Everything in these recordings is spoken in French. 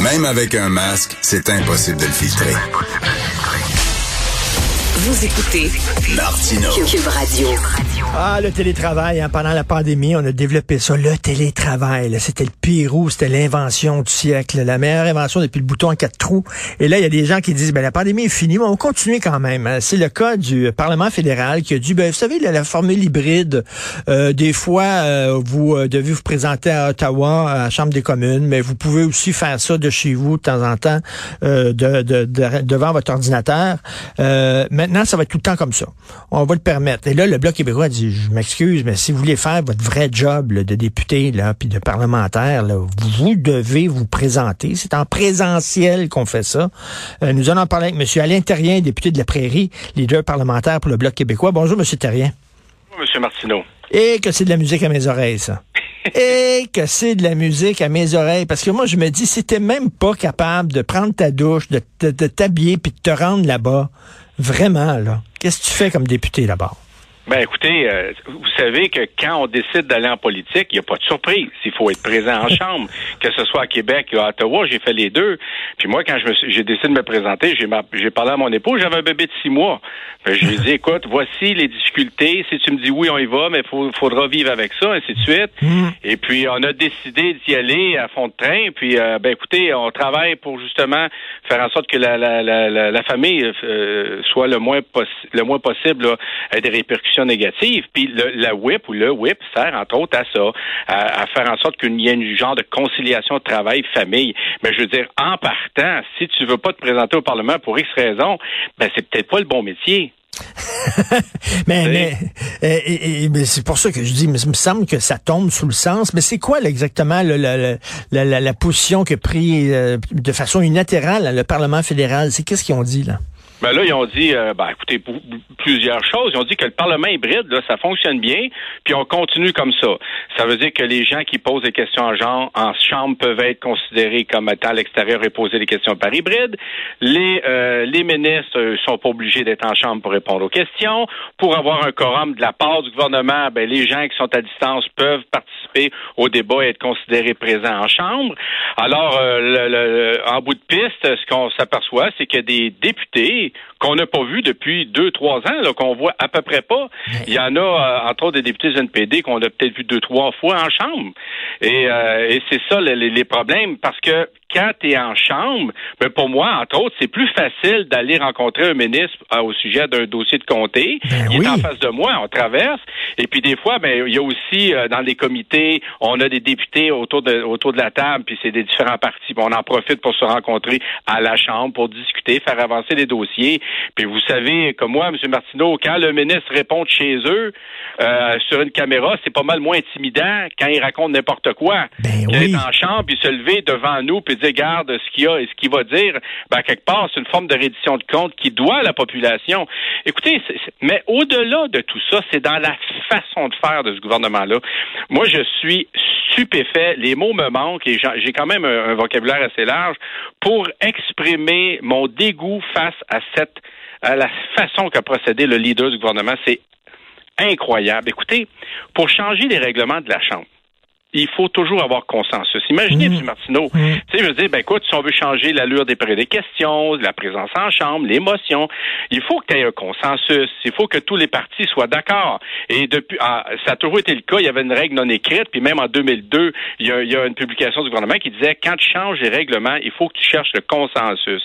Même avec un masque, c'est impossible de le filtrer. Vous écoutez Martino. Cube Radio. Ah, le télétravail, hein, pendant la pandémie, on a développé ça, le télétravail. là, C'était le Pérou, c'était l'invention du siècle, la meilleure invention depuis le bouton en quatre trous. Et là, il y a des gens qui disent, ben la pandémie est finie, mais on continue quand même. hein. C'est le cas du Parlement fédéral qui a dit, ben vous savez, la, la formule hybride, euh, des fois, euh, vous euh, devez vous présenter à Ottawa, à la Chambre des communes, mais vous pouvez aussi faire ça de chez vous de temps en temps, euh, de, de- de- devant votre ordinateur. Euh, maintenant, ça va être tout le temps comme ça. On va le permettre. Et là, le Bloc québécois a dit, je m'excuse, mais si vous voulez faire votre vrai job là, de député, là, puis de parlementaire, là, vous devez vous présenter. C'est en présentiel qu'on fait ça. Euh, nous allons en parler avec M. Alain Terrien, député de la Prairie, leader parlementaire pour le Bloc québécois. Bonjour, M. Terrien. Monsieur Martineau. Et que c'est de la musique à mes oreilles, ça. Et que c'est de la musique à mes oreilles. Parce que moi, je me dis, si t'es même pas capable de prendre ta douche, de, de t'habiller puis de te rendre là-bas, vraiment, là, qu'est-ce que tu fais comme député là-bas? Ben écoutez, euh, vous savez que quand on décide d'aller en politique, il n'y a pas de surprise. Il faut être présent en chambre, que ce soit à Québec ou à Ottawa, j'ai fait les deux. Puis moi, quand je me suis- j'ai décidé de me présenter, j'ai ma- j'ai parlé à mon épouse, j'avais un bébé de six mois. Ben, je lui ai dit, écoute, voici les difficultés. Si tu me dis oui, on y va, mais il faudra vivre avec ça, ainsi de suite. Et puis on a décidé d'y aller à fond de train. Puis euh, ben écoutez, on travaille pour justement faire en sorte que la, la, la, la, la famille euh, soit le moins possi- le moins possible là, ait des répercussions négatives. Puis le, la whip ou le whip sert entre autres à ça, à, à faire en sorte qu'il y ait une genre de conciliation de travail famille. Mais je veux dire, en partant, si tu veux pas te présenter au Parlement pour X raison, ben c'est peut-être pas le bon métier. Mais, mais, euh, et- et- mais c'est pour ça que je dis, mais il me semble que ça tombe sous le sens. Mais c'est quoi là, exactement là, la, la, la, la- position que pris euh, de façon unilatérale le Parlement fédéral? C'est qu'est-ce qu'ils ont dit là? Ben là, ils ont dit, euh, ben écoutez, plusieurs choses. Ils ont dit que le Parlement hybride, là, ça fonctionne bien, puis on continue comme ça. Ça veut dire que les gens qui posent des questions en genre, en chambre peuvent être considérés comme étant à l'extérieur et poser des questions par hybride. Les euh, les ministres euh, sont pas obligés d'être en chambre pour répondre aux questions. Pour avoir un quorum de la part du gouvernement, ben les gens qui sont à distance peuvent participer au débat et être considérés présents en chambre. Alors, euh, le- le- en bout de piste, ce qu'on s'aperçoit, c'est a des députés qu'on n'a pas vus depuis deux, trois ans, là, qu'on voit à peu près pas. Il y en a, euh, entre autres, des députés du NPD qu'on a peut-être vu deux, trois fois en chambre. Et, euh, et c'est ça les, les problèmes, parce que quand tu es en chambre, ben pour moi, entre autres, c'est plus facile d'aller rencontrer un ministre euh, au sujet d'un dossier de comté. Ben il oui. est en face de moi, on traverse. Et puis des fois, ben il y a aussi euh, dans les comités, on a des députés autour de autour de la table, puis c'est des différents partis. Puis on en profite pour se rencontrer à la chambre pour discuter, faire avancer les dossiers. Puis vous savez, comme moi, M. Martineau, quand le ministre répond de chez eux euh, sur une caméra, c'est pas mal moins intimidant quand il raconte n'importe quoi. Ben Il oui. est en chambre, puis se lever devant nous, puis dire, garde ce qu'il y a et ce qu'il va dire, ben, quelque part, c'est une forme de reddition de compte qui doit à la population. Écoutez, mais au-delà de tout ça, c'est dans la façon de faire de ce gouvernement-là. Moi, je suis stupéfait. Les mots me manquent et j'ai quand même un, un vocabulaire assez large pour exprimer mon dégoût face à cette à la façon qu'a procédé le leader du gouvernement. C'est incroyable. Écoutez, pour changer les règlements de la Chambre, il faut toujours avoir consensus. Imaginez. M. Martineau, Mhm. tu sais, je veux dire, ben écoute, si on veut changer l'allure des des questions, la présence en chambre, l'émotion, il faut que tu aies un consensus. Il faut que tous les partis soient d'accord. Et depuis, ah, ça a toujours été le cas. Il y avait une règle non écrite, puis même en 2002, il y a, il y a une publication du gouvernement qui disait quand tu changes les règlements, il faut que tu cherches le consensus.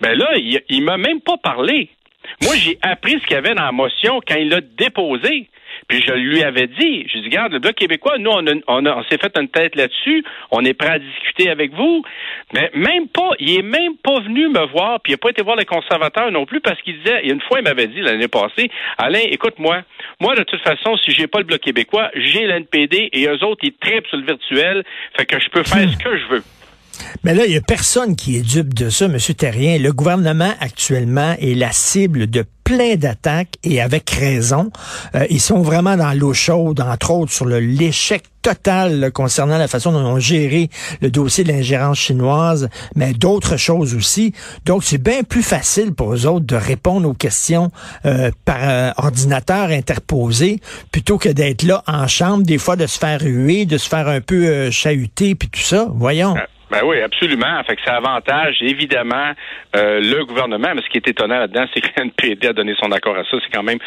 Ben là, il, il m'a même pas parlé. Moi, j'ai appris ce qu'il y avait dans la motion quand il l'a déposé. Puis je lui avais dit, je dis, regarde, le Bloc québécois, nous, on, a- on, a- on s'est fait une tête là-dessus, on est prêt à discuter avec vous. Mais même pas, il est même pas venu me voir, puis il n'a pas été voir les conservateurs non plus, parce qu'il disait, il y a une fois, il m'avait dit l'année passée, Alain, écoute-moi, moi, de toute façon, si j'ai pas le Bloc québécois, j'ai l'NPD, et eux autres, ils tripent sur le virtuel, fait que je peux faire ce que je veux. Mais là, il y a personne qui est dupe de ça, M. Terrien. Le gouvernement actuellement est la cible de plein d'attaques et avec raison. Euh, ils sont vraiment dans l'eau chaude, entre autres, sur l'échec total là, concernant la façon dont ont géré le dossier de l'ingérence chinoise, mais d'autres choses aussi. Donc, c'est bien plus facile pour eux autres de répondre aux questions euh, par euh, ordinateur interposé plutôt que d'être là en chambre, des fois de se faire huer, de se faire un peu euh, chahuter, puis tout ça. Voyons. Euh, Ben oui, absolument. Fait que ça avantage évidemment euh, le gouvernement. Mais ce qui est étonnant là-dedans, c'est que l'NPD a donné son accord à ça. C'est quand même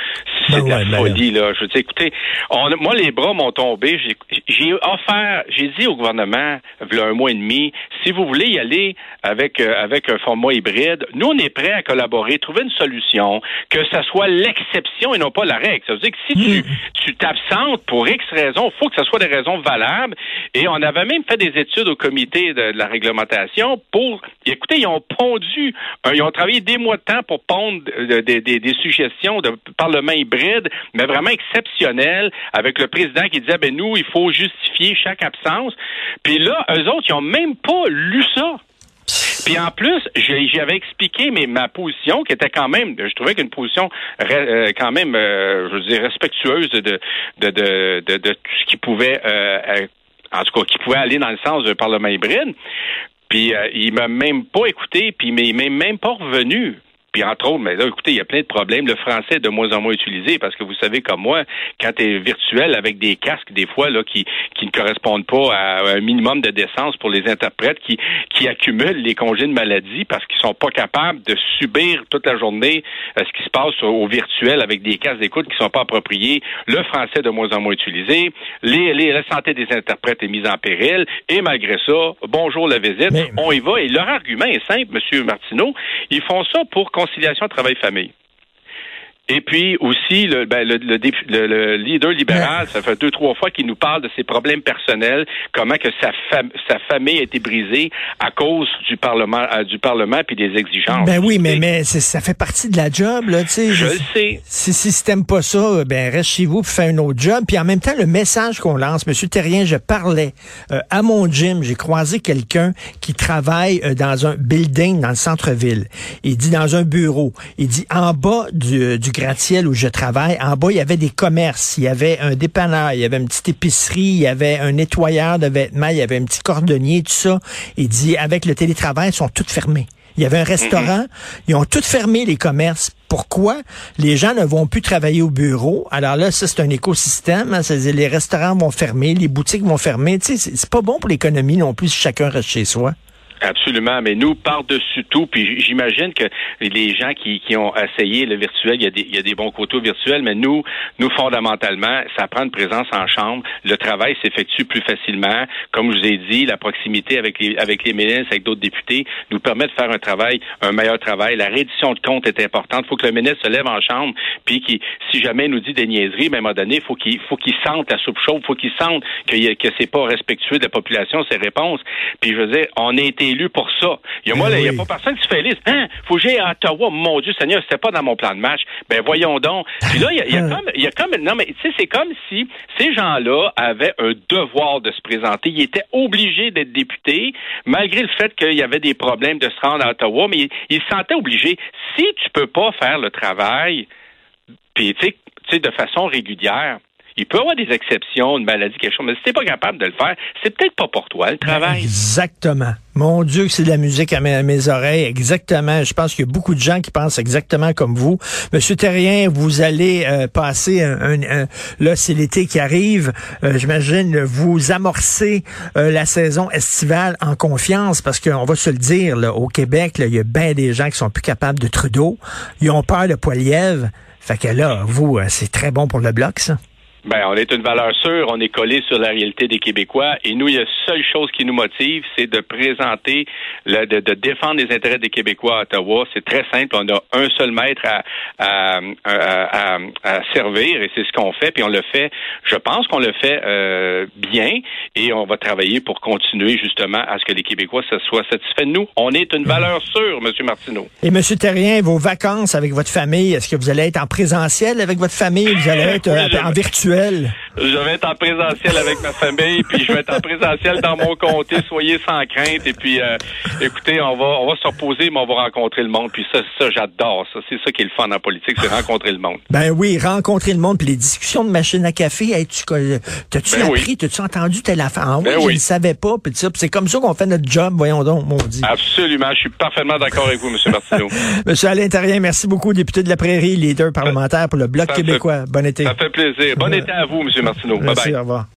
c'est Ben de la ouais, folie là. Je veux dire, écoutez, on, moi les bras m'ont tombé. J'ai- offert, j'ai dit au gouvernement, il y a un mois et demi, si vous voulez y aller avec euh, avec un format hybride, nous on est prêts à collaborer, trouver une solution, que ça soit l'exception et non pas la règle. Ça veut dire que si tu tu t'absentes pour X raisons, il faut que ce soit des raisons valables. Et on avait même fait des études au comité de, la réglementation pour, écoutez, ils ont pondu, euh, ils ont travaillé des mois de temps pour pondre euh, des, suggestions de parlement hybride, mais vraiment exceptionnelles, avec le président qui disait, ben nous, il faut justifier chaque absence. Puis là, eux autres, ils ont même pas lu ça. Puis en plus, j'avais expliqué mais ma position qui était quand même, je trouvais qu'une position euh, quand même, je veux dire respectueuse de de de de, tout ce qui pouvait, euh, en tout cas, qui pouvait aller dans le sens d'un parlement hybride. Puis euh, il m'a même pas écouté, puis il m'est même pas revenu. Puis entre autres, mais là, écoutez, il y a plein de problèmes. Le français est de moins en moins utilisé parce que vous savez comme moi, quand tu es virtuel avec des casques, des fois, là, qui, qui ne correspondent pas à un minimum de décence pour les interprètes qui, qui accumulent les congés de maladie parce qu'ils sont pas capables de subir toute la journée euh, ce qui se passe au, virtuel avec des casques d'écoute qui sont pas appropriés. Le français est de moins en moins utilisé. Les, les- la santé des interprètes est mise en péril. Et malgré ça, bonjour la visite, Mais- on y va. Et leur argument est simple, Monsieur Martineau. Ils font ça pour conciliation travail-famille. Et puis aussi, le, ben, le, le, le- le leader libéral, ça fait deux, trois fois qu'il nous parle de ses problèmes personnels, comment que sa, fam- sa famille a été brisée à cause du Parlement, euh, du Parlement puis des exigences. Ben oui, mais, mais ça fait partie de la job, là, tu sais. Je le sais. Si, si, si t'aimes pas ça, ben reste chez vous puis fais un autre job. Puis en même temps, le message qu'on lance, Monsieur Terrien, je parlais euh, à mon gym, j'ai croisé quelqu'un qui travaille euh, dans un building dans le centre-ville. Il dit dans un bureau. Il dit en bas du, du gratte-ciel où je travaille, en bas il y avait des commerces, il y avait un dépanneur, il y avait une petite épicerie, il y avait un nettoyeur de vêtements, il y avait un petit cordonnier, tout ça. Il dit avec le télétravail, ils sont toutes fermés. Il y avait un restaurant, ils ont tout fermé les commerces. Pourquoi? Les gens ne vont plus travailler au bureau. Alors là, ça, c'est un écosystème. hein. Les restaurants vont fermer, les boutiques vont fermer. Tu sais, c'est pas bon pour l'économie non plus si chacun reste chez soi. Absolument, mais nous, par-dessus tout, puis j'imagine que les gens qui, qui ont essayé le virtuel, il y, a des, il y a des bons côtés au virtuel, mais nous, nous, fondamentalement, ça prend une présence en chambre. Le travail s'effectue plus facilement. Comme je vous ai dit, la proximité avec les, avec les ministres, avec d'autres députés, nous permet de faire un travail, un meilleur travail. La reddition de comptes est importante. Il faut que le ministre se lève en chambre, puis qu'il, si jamais il nous dit des niaiseries, ben, à un moment donné, il faut qu'il faut qu'il sente la soupe chaude, il faut qu'il sente a- que c'est pas respectueux de la population, ses réponses. Puis je veux dire, on a été élus pour ça. Il y a Ben a pas personne qui se fait liste. Hein, faut que j'aille à Ottawa. Mon Dieu Seigneur, c'était pas dans mon plan de match. Ben voyons donc. Puis là, il y a, il y a comme, il y a comme, non mais tu sais, c'est comme si ces gens-là avaient un devoir de se présenter. Ils étaient obligés d'être députés, malgré le fait qu'il y avait des problèmes de se rendre à Ottawa, mais ils, ils se sentaient obligés. Si tu peux pas faire le travail, puis tu sais, de façon régulière. Il peut y avoir des exceptions, une maladie, quelque chose, mais si t'es pas capable de le faire, c'est peut-être pas pour toi, le travail. Exactement. Mon Dieu, que c'est de la musique à mes, oreilles. Exactement. Je pense qu'il y a beaucoup de gens qui pensent exactement comme vous. Monsieur Terrien, vous allez euh, passer un, là, c'est l'été qui arrive. Euh, J'imagine vous amorcer euh, la saison estivale en confiance parce qu'on va se le dire, au Québec, il y a bien des gens qui sont plus capables de Trudeau. Ils ont peur de Poiliev. Fait que là, vous, c'est très bon pour le bloc, ça. Ben, on est une valeur sûre, on est collé sur la réalité des Québécois, et nous, il y a seule chose qui nous motive, c'est de présenter, le- de, de défendre les intérêts des Québécois à Ottawa. C'est très simple, on a un seul maître à, à, à- à- servir, et c'est ce qu'on fait, puis on le fait, je pense qu'on le fait euh, bien, et on va travailler pour continuer justement à ce que les Québécois se soient satisfaits de nous. On est une valeur sûre, M. Martineau. Et Monsieur Terrien, vos vacances avec votre famille, est-ce que vous allez être en présentiel avec votre famille? Vous allez être euh, en virtuel? Je vais être en présentiel avec ma famille, puis je vais être en présentiel dans mon comté. Soyez sans crainte. Et puis, euh, écoutez, on va, on va se reposer, mais on va rencontrer le monde. Puis ça, ça j'adore. Ça, c'est ça qui est le fun en politique, c'est rencontrer le monde. Ben oui, rencontrer le monde, puis les discussions de machine à café, hey, tu, t'as-tu Ben oui. appris, t'as-tu entendu telle affaire? Ah oui, Ben je oui. ne savais pas, puis c'est comme ça qu'on fait notre job, voyons donc, maudit. Absolument. Je suis parfaitement d'accord avec vous, M. Martineau. Monsieur Alain Terrien, merci beaucoup, député de la Prairie, leader parlementaire pour le Bloc Ça fait- québécois. Bon été. Ça fait plaisir. Bon été à vous, M. Martineau. Bye Merci, bye. au revoir.